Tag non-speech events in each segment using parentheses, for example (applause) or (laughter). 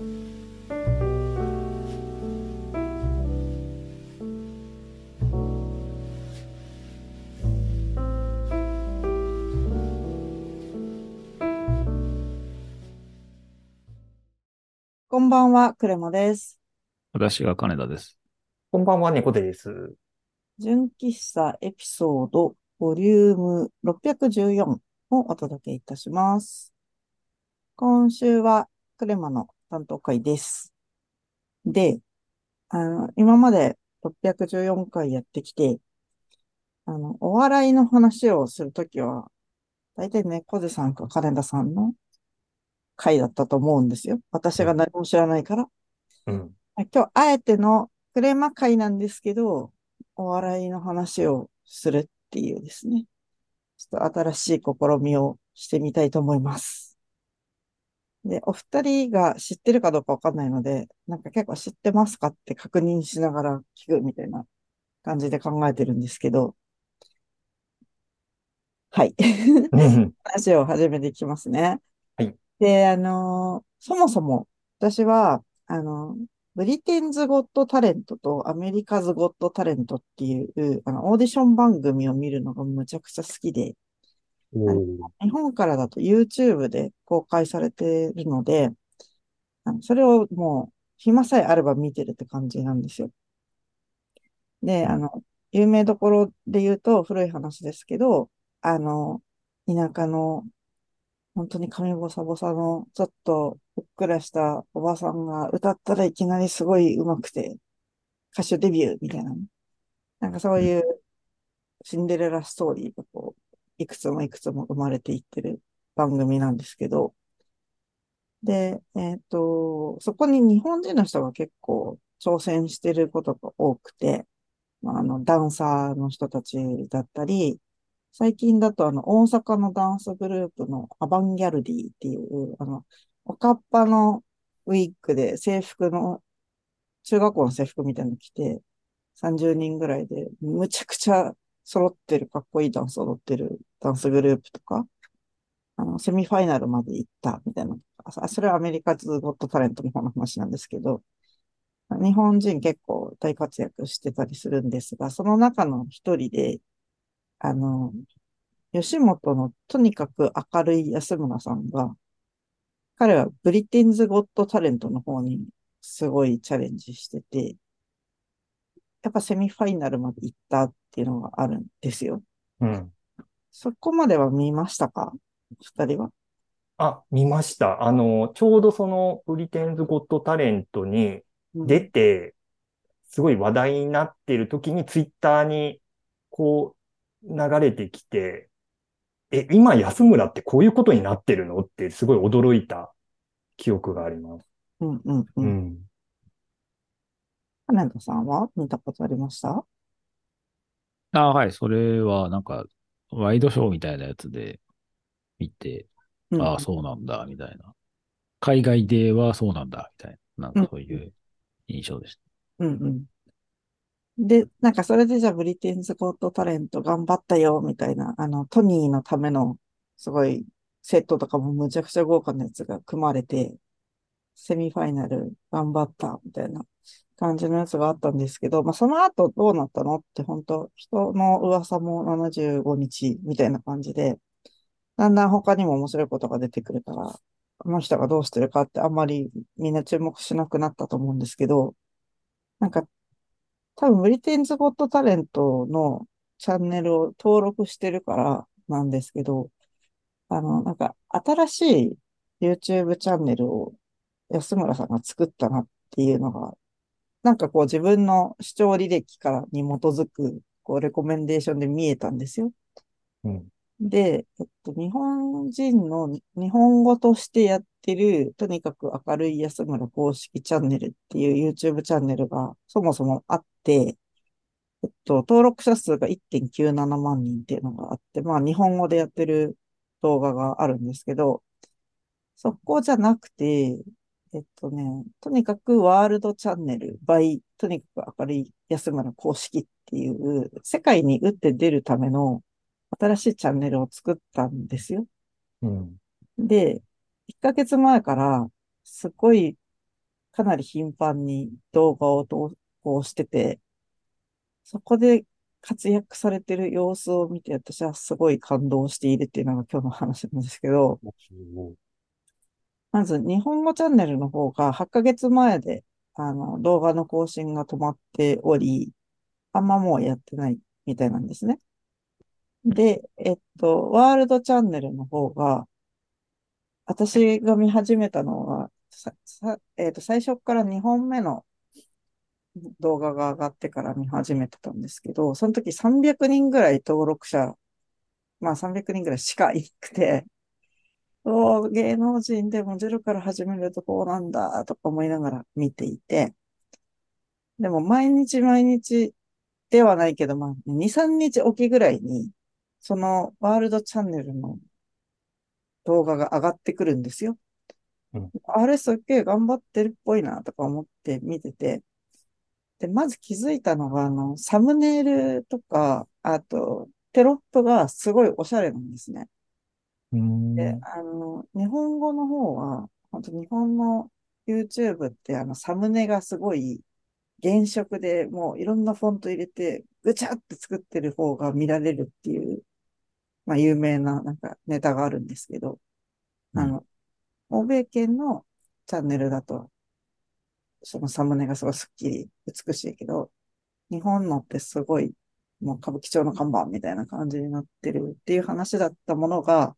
こんばんは、クレマです。私が金田です。こんばんは、猫背です。純喫茶エピソードボリューム614をお届けいたします。今週はクレマの担当会です。で、あの、今まで614回やってきて、あの、お笑いの話をするときは、大体猫背さんか金田さんの回だったと思うんですよ。私が何も知らないから。うん。今日、あえてのクレマ会なんですけど、お笑いの話をするっていうですね。ちょっと新しい試みをしてみたいと思います。で、お二人が知ってるかどうかわかんないので、なんか結構知ってますかって確認しながら聞くみたいな感じで考えてるんですけど、はい。うん。(laughs) 話を始めていきますね。はい。で、あのーそもそも私は、あの、ブリテンズ・ゴット・タレントとアメリカズ・ゴット・タレントっていう、あの、オーディション番組を見るのがむちゃくちゃ好きで、日本からだと YouTube で公開されてるので、あのそれをもう、暇さえあれば見てるって感じなんですよ。で、あの、有名どころで言うと古い話ですけど、あの、田舎の、本当に髪ボサボサの、ちょっとふっくらしたおばさんが歌ったらいきなりすごい上手くて、歌手デビューみたいなね。なんかそういうシンデレラストーリーがこう、いくつもいくつも生まれていってる番組なんですけど、で、えっと、そこに日本人の人が結構挑戦してることが多くて、まあ、あの、ダンサーの人たちだったり、最近だとあの、大阪のダンスグループのアバンギャルディっていう、あの、おかっぱのウィッグで制服の、中学校の制服みたいなの着て、30人ぐらいで、むちゃくちゃ揃ってるかっこいいダンス踊ってるダンスグループとか、あの、セミファイナルまで行ったみたいな。あそれはアメリカズゴットタレントの方の話なんですけど、日本人結構大活躍してたりするんですが、その中の一人で、あの、吉本のとにかく明るい安村さんが、彼はブリティンズ・ゴット・タレントの方にすごいチャレンジしてて、やっぱセミファイナルまで行ったっていうのがあるんですよ。うん。そこまでは見ましたか？二人は。あ、見ました。あの、ちょうどそのブリテンズ・ゴット・タレントにうん出て、すごい話題になっている時にツイッターにこう流れてきて、え、今安村ってこういうことになってるの？ってすごい驚いた記憶があります。うんうんう。うんん。花田さんは見たことありました？ああ、はい。それは、なんか、ワイドショーみたいなやつで見て、うんああ、そうなんだ、みたいな。海外ではそうなんだ、みたいな。なんかそういう印象でした。うんうん。で、なんかそれでじゃあブリテンズ・ゴット・タレント頑張ったよ、みたいな、あの、トニーのための、すごい、セットとかもむちゃくちゃ豪華なやつが組まれて、セミファイナル頑張った、みたいな感じのやつがあったんですけど、まあその後どうなったのって本当人の噂も75日みたいな感じで、だんだん他にも面白いことが出てくるから、この人がどうしてるかってあんまりみんな注目しなくなったと思うんですけど、なんか多分ブリテンズ・ゴット・タレントのチャンネルを登録してるからなんですけど、あの、なんか新しい YouTube チャンネルを安村さんが作ったなっていうのが、なんかこう自分の視聴履歴からに基づく、こうレコメンデーションで見えたんですよ。うん。で、えっと、日本人のに日本語としてやってる、とにかく明るい安村公式チャンネルっていう YouTube チャンネルがそもそもあって、えっと、登録者数が1.97万人っていうのがあって、まあ日本語でやってる動画があるんですけど、そこじゃなくて、えっとね、とにかくワールドチャンネル by とにかく明るい安村公式っていう、世界に打って出るための新しいチャンネルを作ったんですよ。うん。で、1ヶ月前から、すごいかなり頻繁に動画を投稿してて、そこで活躍されてる様子を見て、私はすごい感動しているっていうのが今日の話なんですけど、まず日本語チャンネルの方が8ヶ月前で、あの、動画の更新が止まっており、あんまもうやってないみたいなんですね。で、えっと、ワールドチャンネルの方が、私が見始めたのは、さ、さ、えっと、最初から2本目の動画が上がってから見始めてたんですけど、その時300人ぐらい登録者、まあ300人ぐらいしかいなくて、おー芸能人でもゼロから始めるとこうなんだとか思いながら見ていて、でも毎日毎日ではないけど、まあ2、3日おきぐらいに、そのワールドチャンネルの動画が上がってくるんですよ。うんあれすっげえ頑張ってるっぽいなとか思って見てて、で、まず気づいたのが、あの、サムネイルとか、あと、テロップがすごいおしゃれなんですね。うん。で、あの、日本語の方は、本当日本の YouTube ってあの、サムネがすごい原色でもういろんなフォント入れて、ぐちゃって作ってる方が見られるっていう、まあ有名ななんかネタがあるんですけど、あの、欧米圏のチャンネルだと、そのサムネがすごいスッキリ美しいけど、日本のってすごい、もう歌舞伎町の看板みたいな感じになってるっていう話だったものが、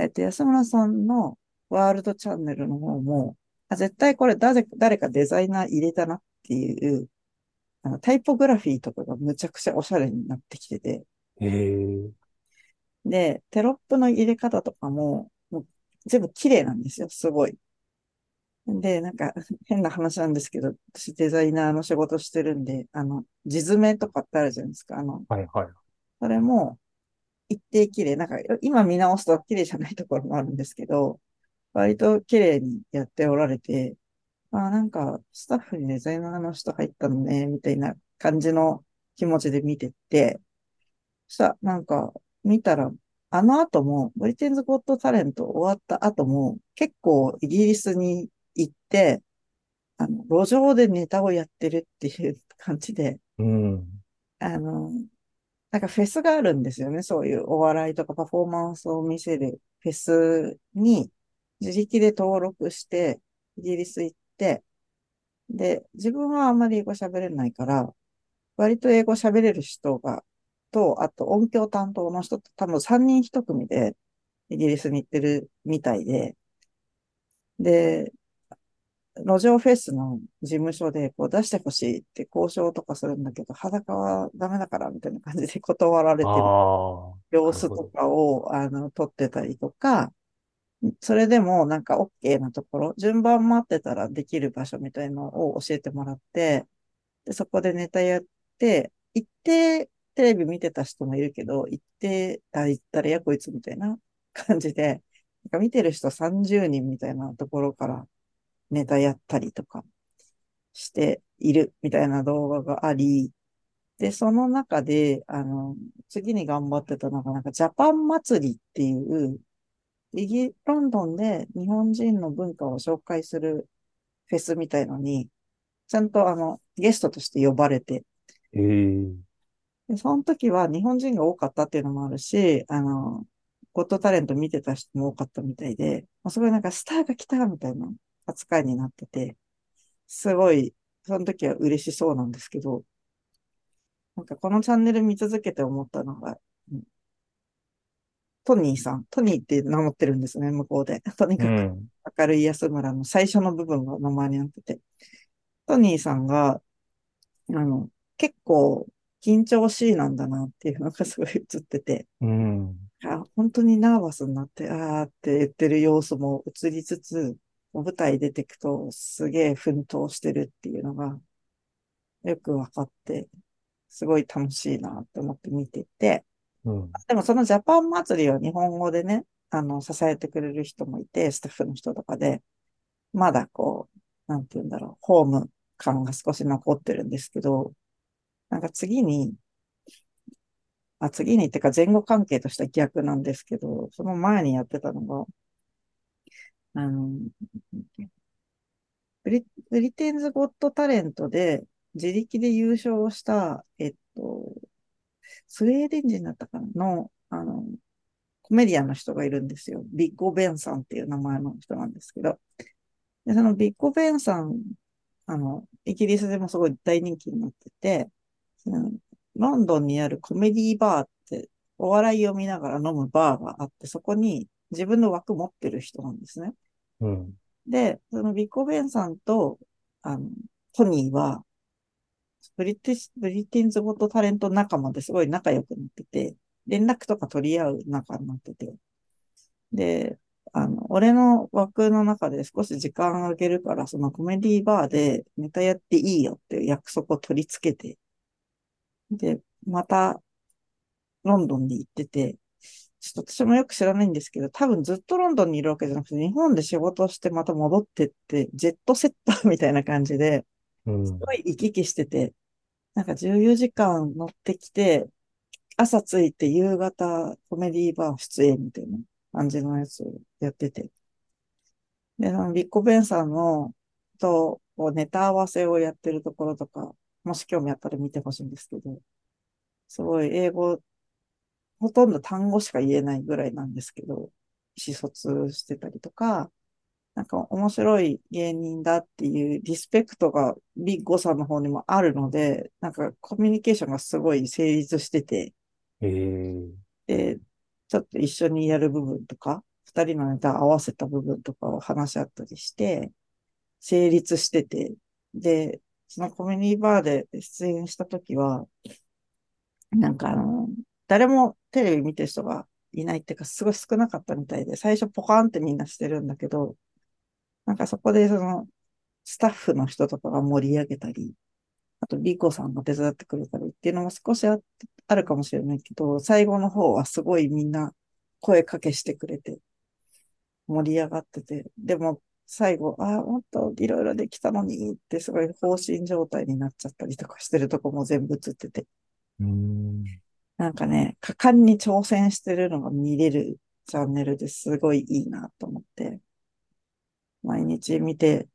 えっと、安村さんのワールドチャンネルの方も、あ絶対これ誰誰かデザイナー入れたなっていう、あのタイポグラフィーとかがむちゃくちゃおしゃれになってきてて。で、テロップの入れ方とかも、もう全部綺麗なんですよ、すごい。で、なんか (laughs) 変な話なんですけど、私デザイナーの仕事してるんで、あの、地図面とかってあるじゃないですか。あの、はいはい。それも一定綺麗。なんか今見直すと綺麗じゃないところもあるんですけど、割と綺麗にやっておられて、あ、なんかスタッフにデザイナーの人入ったのね、みたいな感じの気持ちで見てて、そしたらなんか見たら、あの後も、ブリテンズ・ゴット・タレント終わった後も、結構イギリスに行って、あの、路上でネタをやってるっていう感じで、うん。あの、なんかフェスがあるんですよね。そういうお笑いとかパフォーマンスを見せるフェスに自力で登録して、イギリス行って、で、自分はあんまり英語喋れないから、割と英語喋れる人が、と、あと音響担当の人と多分3人1組でイギリスに行ってるみたいで、で、路上フェスの事務所でこう出してほしいって交渉とかするんだけど、裸はダメだからみたいな感じで (laughs) 断られてる。様子とかを、あの、撮ってたりとか、それでもなんか OK なところ、順番待ってたらできる場所みたいのを教えてもらって、で、そこでネタやって、一定テレビ見てた人もいるけど、一定、あ、誰やこいつみたいな感じで、なんか見てる人30人みたいなところからネタやったりとかしているみたいな動画があり、で、その中で、あの、次に頑張ってたのが、なんかジャパン祭りっていう、イギ、ロンドンで日本人の文化を紹介するフェスみたいのに、ちゃんとあの、ゲストとして呼ばれて、へえ。で、その時は日本人が多かったっていうのもあるし、あの、ゴッドタレント見てた人も多かったみたいで、まあすごいなんかスターが来たみたいな扱いになってて、すごい、その時は嬉しそうなんですけど、なんかこのチャンネル見続けて思ったのが、うんトニーさん、トニーって名乗ってるんですね、向こうで。(laughs) とにうかくん。明るい安村の最初の部分が名前になってて、トニーさんが、あの、結構緊張しいなんだなっていうのがすごい映ってて、うん。あ、本当にナーバスになって、あーって言ってる様子も映りつつ、舞台出てくとすげえ奮闘してるっていうのがよくわかって、すごい楽しいなって思って見てて、うん。でもそのジャパン祭りは日本語でね、あの、支えてくれる人もいて、スタッフの人とかで、まだこう、なんて言うんだろう、ホーム感が少し残ってるんですけど、なんか次に、あ、次にっていうか前後関係としては逆なんですけど、その前にやってたのが、あの、ブリブリテンズ・ゴット・タレントで自力で優勝した、えっと、スウェーデン人だったかなの、あの、コメディアンの人がいるんですよ。ビッゴ・ベンさんっていう名前の人なんですけど。で、そのビッゴ・ベンさん、あの、イギリスでもすごい大人気になってて、うんロンドンにあるコメディバーって、お笑いを見ながら飲むバーがあって、そこに自分の枠持ってる人なんですね。うん。で、そのビッコベンさんと、あの、トニーは、ブリティス、ブリティンズゴットタレント仲間ですごい仲良くなってて、連絡とか取り合う仲になってて。で、あの、俺の枠の中で少し時間あげるから、そのコメディバーでネタやっていいよっていう約束を取り付けて、で、また、ロンドンに行ってて、ちょっと私もよく知らないんですけど、多分ずっとロンドンにいるわけじゃなくて、日本で仕事をしてまた戻ってって、ジェットセッターみたいな感じで、うんすごい行き来してて、なんか14時間乗ってきて、朝着いて夕方コメディバー出演みたいな感じのやつをやってて。で、そのビッコベンさんの、と、ネタ合わせをやってるところとか、もし興味あったら見てほしいんですけど、すごい英語、ほとんど単語しか言えないぐらいなんですけど、意思疎通してたりとか、なんか面白い芸人だっていうリスペクトがビッゴさんの方にもあるので、なんかコミュニケーションがすごい成立してて、えー、で、ちょっと一緒にやる部分とか、二人のネタ合わせた部分とかを話し合ったりして、成立してて、で、そのコミュニティバーで出演した時は、なんかあの、誰もテレビ見てる人がいないっていうか、すごい少なかったみたいで、最初ポカーンってみんなしてるんだけど、なんかそこでその、スタッフの人とかが盛り上げたり、あとビコさんが手伝ってくれたりっていうのも少しああるかもしれないけど、最後の方はすごいみんな声かけしてくれて、盛り上がってて、でも最後、ああ、もっといろいろできたのにってすごい放心状態になっちゃったりとかしてるとこも全部映ってて、うん。なんかね、果敢に挑戦してるのが見れるチャンネルですごいいいなと思って、毎日見て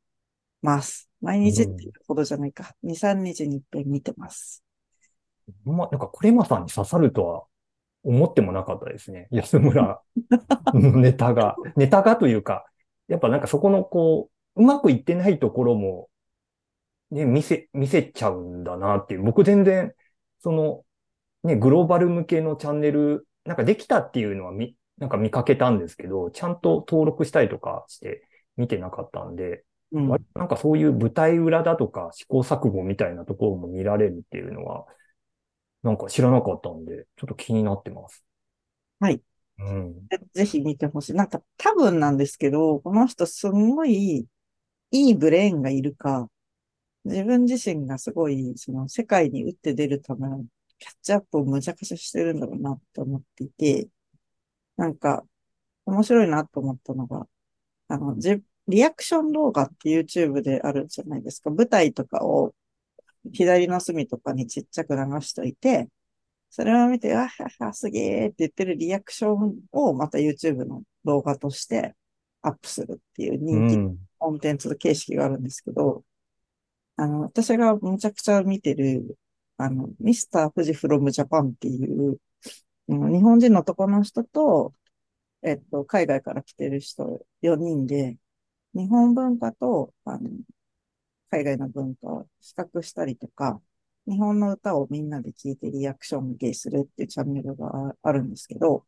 ます。毎日っていうほどじゃないか。2、3日に一遍見てます。ま、なんか、クレマさんに刺さるとは思ってもなかったですね。安村の (laughs) ネタが。ネタがというか、やっぱなんかそこのこう、うまくいってないところも、ね、見せ、見せちゃうんだなっていう。僕全然、その、ね、グローバル向けのチャンネル、なんかできたっていうのはみ、なんか見かけたんですけど、ちゃんと登録したりとかして見てなかったんで、うん。なんかそういう舞台裏だとか試行錯誤みたいなところも見られるっていうのは、なんか知らなかったんで、ちょっと気になってます。はい。うん。ぜぜひ見てほしい。なんか多分なんですけど、この人すんごいいいブレーンがいるか、自分自身がすごい、その世界に打って出るためのキャッチアップをむちゃくちゃしてるんだろうなと思っていて、なんか面白いなと思ったのが、あの、じ、リアクション動画って YouTube であるじゃないですか。舞台とかを左の隅とかにちっちゃく流しといて、それを見て、わはは、すげーって言ってるリアクションをまた YouTube の動画としてアップするっていうう人気ん。コンテンツ形式があるんですけど、あの、私がむちゃくちゃ見てる、あの、ミスター富士フロムジャパンっていう、うん日本人の男の人と、えっと、海外から来てる人4人で、日本文化と、あの、海外の文化を比較したりとか、日本の歌をみんなで聴いてリアクション芸するっていうチャンネルがああるんですけど、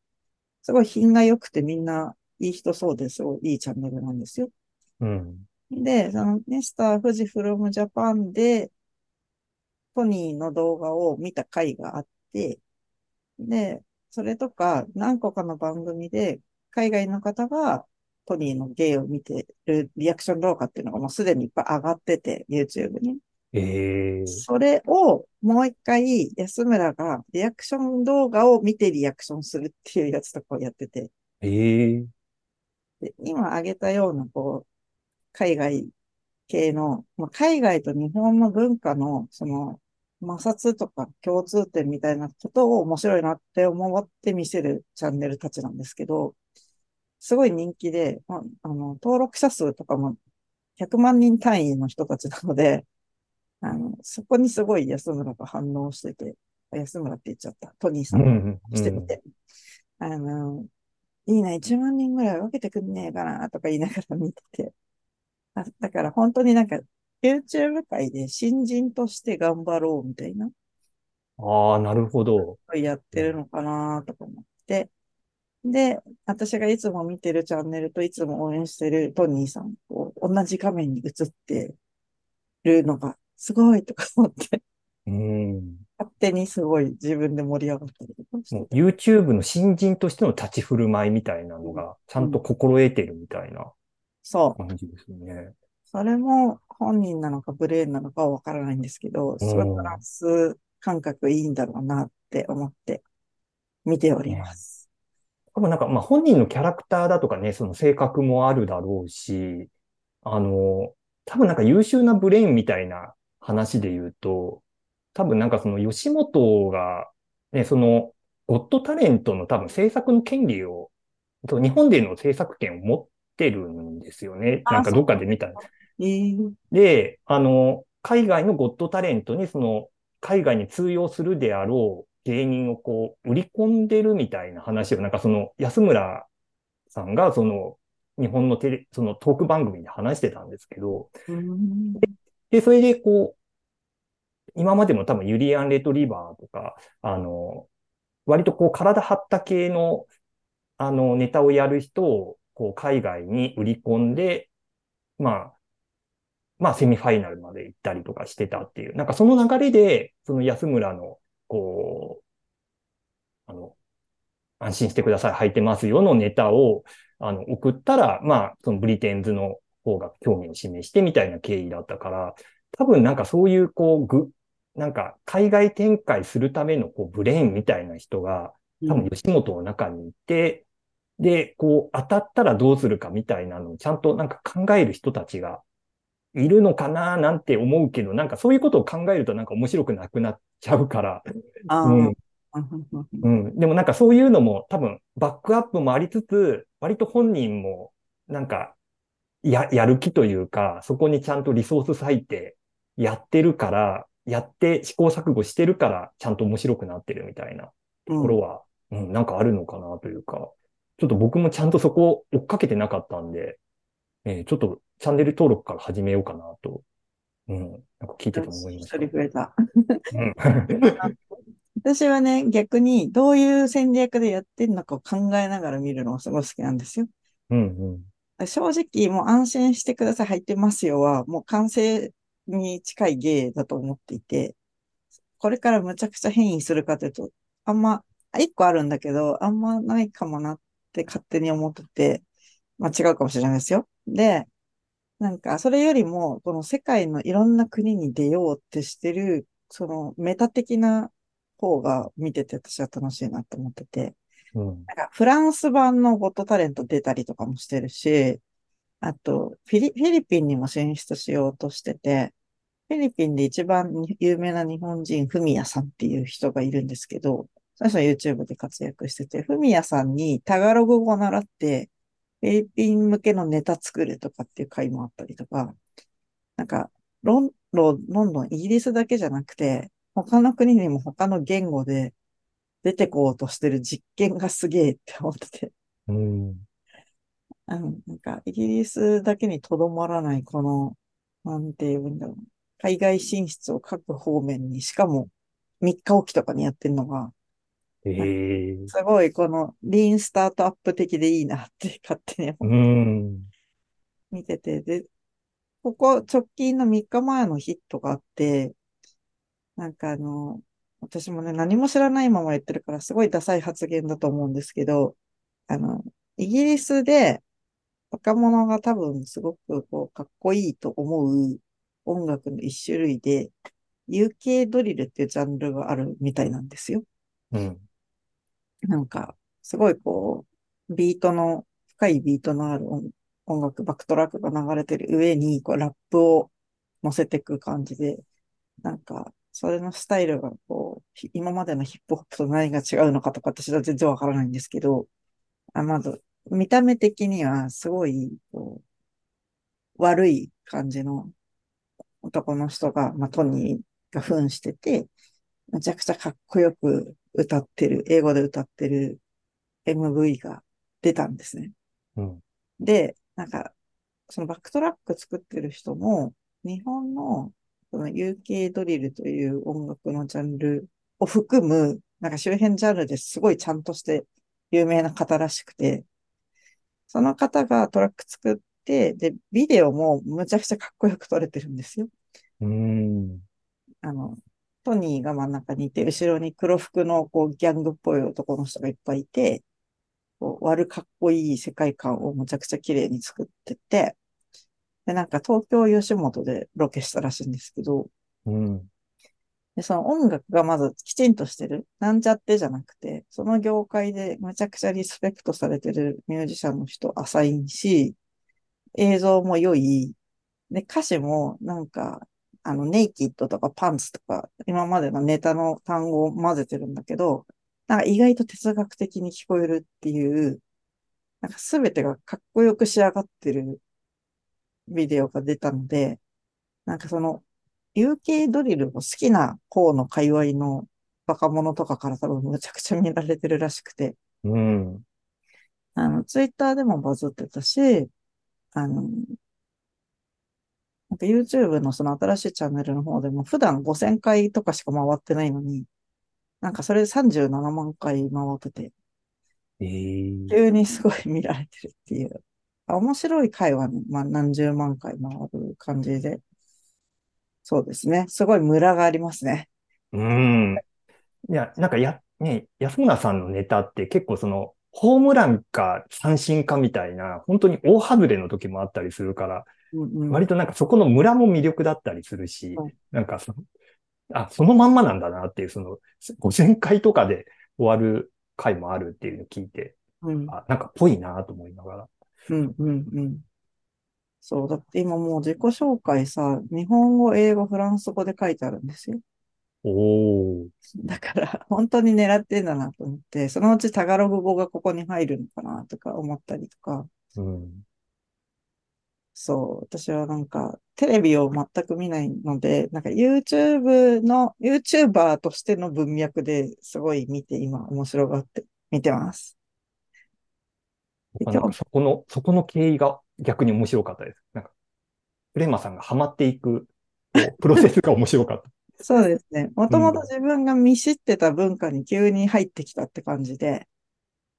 すごい品が良くてみんないい人そうですごいいいチャンネルなんですよ。うん。で、そのミスター富士フロムジャパンで、トニーの動画を見た回があって、で、それとか何個かの番組で海外の方がトニーの芸を見てるリアクション動画っていうのがもうすでにいっぱい上がってて、YouTube に。ええそれをもう一回安村がリアクション動画を見てリアクションするっていうやつとかをやってて、ええで今挙げたような、こう、海外系の、まあ、海外と日本の文化の、その、摩擦とか共通点みたいなことを面白いなって思って見せるチャンネルたちなんですけど、すごい人気で、まあ、あの、登録者数とかも100万人単位の人たちなので、あの、そこにすごい安村が反応してて、安村って言っちゃった。トニーさうん。してみて。あの、いいな、1万人ぐらい分けてくんねえかな、とか言いながら見てて。あだから本当になんか、YouTube 界で新人として頑張ろうみたいな、ああ、なるほど。やってるのかな、とか思って。で、私がいつも見てるチャンネルといつも応援してるトニーさん、こう、同じ画面に映ってるのが、すごいとか思って、うん。勝手にすごい自分で盛り上がったりとかして YouTube の新人としての立ち振る舞いみたいなのが、ちゃんと心得てるみたいなそう。感じですね。それも本人なのかブレーンなのかはわからないんですけど、すごいバランス感覚いいんだろうなって思って見ております。多分なんか、まあ本人のキャラクターだとかね、その性格もあるだろうし、あの、多分なんか優秀なブレーンみたいな話で言うと、多分なんかその吉本が、ね、その、ゴッドタレントの多分制作の権利を、と日本での制作権を持ってるんですよね。あなんかどっかで見た。えーで、あの、海外のゴッドタレントにその、海外に通用するであろう芸人をこう、売り込んでるみたいな話を、なんかその、安村さんがその、日本のテレ、そのトーク番組で話してたんですけど、うーんで、それでこう、今までも多分ユリアン・レトリバーとか、あの、割とこう体張った系の、あの、ネタをやる人を、こう、海外に売り込んで、まあ、まあ、セミファイナルまで行ったりとかしてたっていう、なんかその流れで、その安村の、こう、あの、安心してください、履いてますよのネタを、あの、送ったら、まあ、そのブリテンズの方が興味を示してみたいな経緯だったから、多分なんかそういう、こう、ぐ、なんか海外展開するための、こう、ブレーンみたいな人が、多分吉本の中にいて、で、こう、当たったらどうするかみたいなのをちゃんとなんか考える人たちがいるのかななんて思うけど、なんかそういうことを考えるとなんか面白くなくなっちゃうから、うん、うん。うん。でもなんかそういうのも多分バックアップもありつつ、割と本人もなんかや、やる気というか、そこにちゃんとリソース割いてやってるから、やって試行錯誤してるから、ちゃんと面白くなってるみたいなところは、うん、なんかあるのかなというか、ちょっと僕もちゃんとそこを追っかけてなかったんで、えーちょっとチャンネル登録から始めようかなと、うん、なんか聞いてて思いました。一人増えた。うん (laughs) 私はね、逆にどういう戦略でやってるのかを考えながら見るのがすごい好きなんですよ。うんうん正直、もう安心してください、入ってますよは、もう完成に近い芸だと思っていて、これからむちゃくちゃ変異するかというと、あんま、あ一個あるんだけど、あんまないかもなって勝手に思ってて、まあ違うかもしれないですよ。で、なんか、それよりも、この世界のいろんな国に出ようってしてる、そのメタ的な方が見てて私は楽しいなって思ってて、うんなんかフランス版のゴッドタレント出たりとかもしてるし、あとフィリ、フィリピンにも進出しようとしてて、フィリピンで一番に有名な日本人、フミヤさんっていう人がいるんですけど、その人は YouTube で活躍してて、フミヤさんにタガログ語を習って、フィリピン向けのネタ作るとかっていう回もあったりとか、なんか、ロンロンロンドン、イギリスだけじゃなくて、他の国にも他の言語で出てこうとしてる実験がすげえって思ってて、うんあの、なんか、イギリスだけにとどまらない、この、なんて言うんだろう。海外進出を各方面に、しかも3日おきとかにやってるのが、ええすごいこのリーンスタートアップ的でいいなって勝手に思ってうん。見てて、で、ここ直近の3日前のヒットがあって、なんかあの、私もね、何も知らないまま言ってるから、すごいダサい発言だと思うんですけど、あの、イギリスで若者が多分すごくこう、かっこいいと思う音楽の一種類で、UK ドリルっていうジャンルがあるみたいなんですよ。うん。なんか、すごいこう、ビートの、深いビートのある音楽、バックトラックが流れてる上に、こう、ラップを乗せていく感じで、なんか、それのスタイルがこう、今までのヒップホップと何が違うのかとか私は全然わからないんですけど、あまず、見た目的にはすごい、こう悪い感じの男の人が、まあ、トニーが扮してて、めちゃくちゃかっこよく歌ってる、英語で歌ってる MV が出たんですね。うん。で、なんか、そのバックトラック作ってる人も、日本のその UK ドリルという音楽のジャンルを含む、なんか周辺ジャンルですごいちゃんとして有名な方らしくて、その方がトラック作って、で、ビデオもむちゃくちゃかっこよく撮れてるんですよ。うん。あの、トニーが真ん中にいて、後ろに黒服のこうギャングっぽい男の人がいっぱいいて、こう悪かっこいい世界観をむちゃくちゃ綺麗に作ってて、で、なんか東京吉本でロケしたらしいんですけど、うん。で、その音楽がまずきちんとしてる。なんちゃってじゃなくて、その業界でむちゃくちゃリスペクトされてるミュージシャンの人浅いんし、映像も良い。で、歌詞もなんか、あの、ネイキッドとかパンツとか、今までのネタの単語を混ぜてるんだけど、なんか意外と哲学的に聞こえるっていう、なんか全てがかっこよく仕上がってるビデオが出たので、なんかその UK ドリルを好きな方の界隈の若者とかから多分むちゃくちゃ見られてるらしくて、うん。あの、ツイッターでもバズってたし、あの、なんか YouTube のその新しいチャンネルの方でも普段5000回とかしか回ってないのに、なんかそれで37万回回ってて、えー、急にすごい見られてるっていう。あ面白い回はね、まあ何十万回回る感じで。そうですね。すごいムラがありますね。うん。いや、なんかや、ね、安村さんのネタって結構その、ホームランか三振かみたいな、本当に大外れの時もあったりするから。割となんかそこのムラも魅力だったりするしうん、なんかその、あ、そのまんまなんだなっていう、その、5000回とかで終わる回もあるっていうのを聞いて、うん、あ、なんかぽいなと思いながら。うん、うん、うん。そう、だって今もう自己紹介さ、日本語、英語、フランス語で書いてあるんですよ。おー。(laughs) だから、本当に狙ってんだなと思って、そのうちタガログ語がここに入るのかなとか思ったりとか、うん。そう、私はなんか、テレビを全く見ないので、なんか YouTube の、YouTuber としての文脈ですごい見て、今面白がって見てます。でなんかそこの、そこの経緯が逆に面白かったです。なんか、プレマさんがハマっていく、(laughs) プロセスが面白かった。そうですね。もともと自分が見知ってた文化に急に入ってきたって感じで、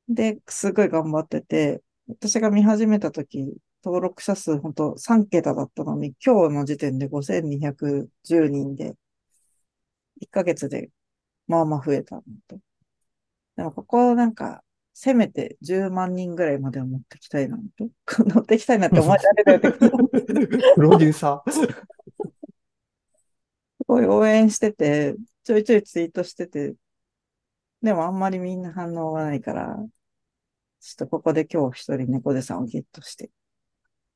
で、すごい頑張ってて、私が見始めた時、登録者数本当3桁だったのに、今日の時点で5210人で、1ヶ月でまあまあ増えたのと。でもここなんか、せめて10万人ぐらいまでは持ってきたいなと。(laughs) 持ってきたいなって思われるよって、すプロデューサー。ごい応援してて、ちょいちょいツイートしてて、でもあんまりみんな反応がないから、ちょっとここで今日一人猫背さんをゲットして、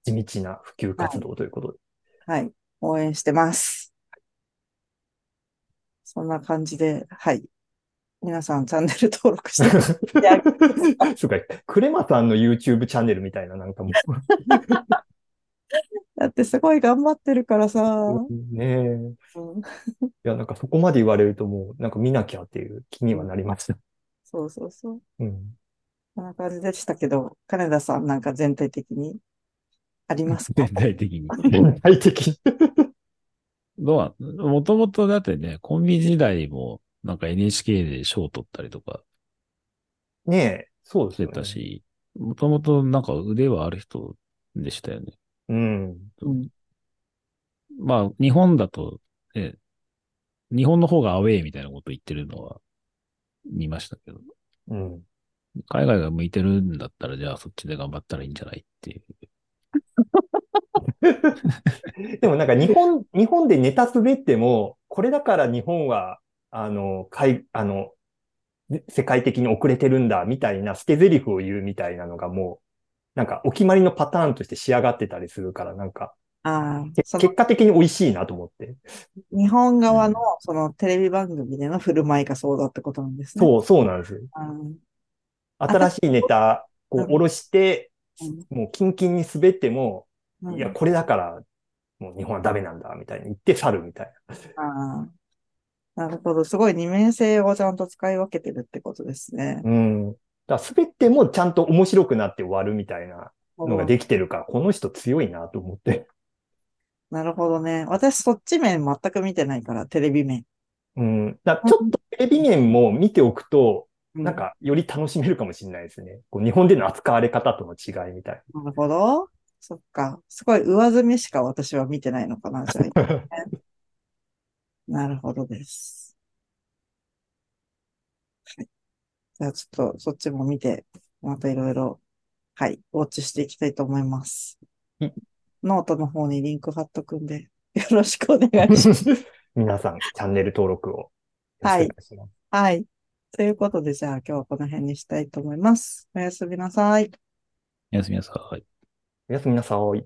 地道な普及活動ということで。はい、応援してます。そんな感じで、はい。皆さんチャンネル登録して、(laughs) そうか、クレマさんの YouTube チャンネルみたいな、なんかも (laughs) だってすごい頑張ってるからさ、う、ねえ。いうんや、なんかそこまで言われるともう、なんか見なきゃっていう気にはなりました。そうそうそう。うん。こんな感じでしたけど、金田さんなんか全体的にありますか？全体的に。(laughs) 全体的に。どうなもともとだってね、コンビ時代もなんか NHK で賞を取ったりとかねえ、そうですしてよね。たし、もともとなんか腕はある人でしたよね。うん。うん。まあ、日本だと、ね、日本の方がアウェイみたいなこと言ってるのは見ましたけど、うん。海外が向いてるんだったら、じゃあそっちで頑張ったらいいんじゃないっていう。(laughs) でもなんか日本、日本でネタ滑っても、これだから日本は、あの、海、あの、世界的に遅れてるんだ、みたいな捨て台詞を言うみたいなのがもう、なんかお決まりのパターンとして仕上がってたりするから、なんか、あ結果的に美味しいなと思って。日本側のそのテレビ番組での振る舞いがそうだってことなんですね。そう、そうなんですよ。うん。新しいネタ、こう、うん下ろして、うんもうキンキンに滑っても、うんいや、これだから、もう日本はダメなんだ、みたいに言って去るみたいああ。なるほど。すごい二面性をちゃんと使い分けてるってことですね。な。うん。だから全てもちゃんと面白くなって終わるみたいなのができてるから、この人強いなと思って。なるほどね。私そっち面全く見てないから、テレビ面。うん。だちょっとテレビ面も見ておくと、うんなんか、より楽しめるかもしれないですね。こう日本での扱われ方との違いみたいなるほど。そっか。すごい上澄みしか私は見てないのかな、じゃあ。な。(laughs) なるほどです。はい。じゃあちょっとそっちも見て、またいろいろ、はい、ウォッチしていきたいと思いますうん。ノートの方にリンク貼っとくんで、よろしくお願いします。(laughs) 皆さん、チャンネル登録をよろしくお願い。はい。ということで、じゃあ今日はこの辺にしたいと思います。おやすみなさい。おやすみなさい。おやすみなさい。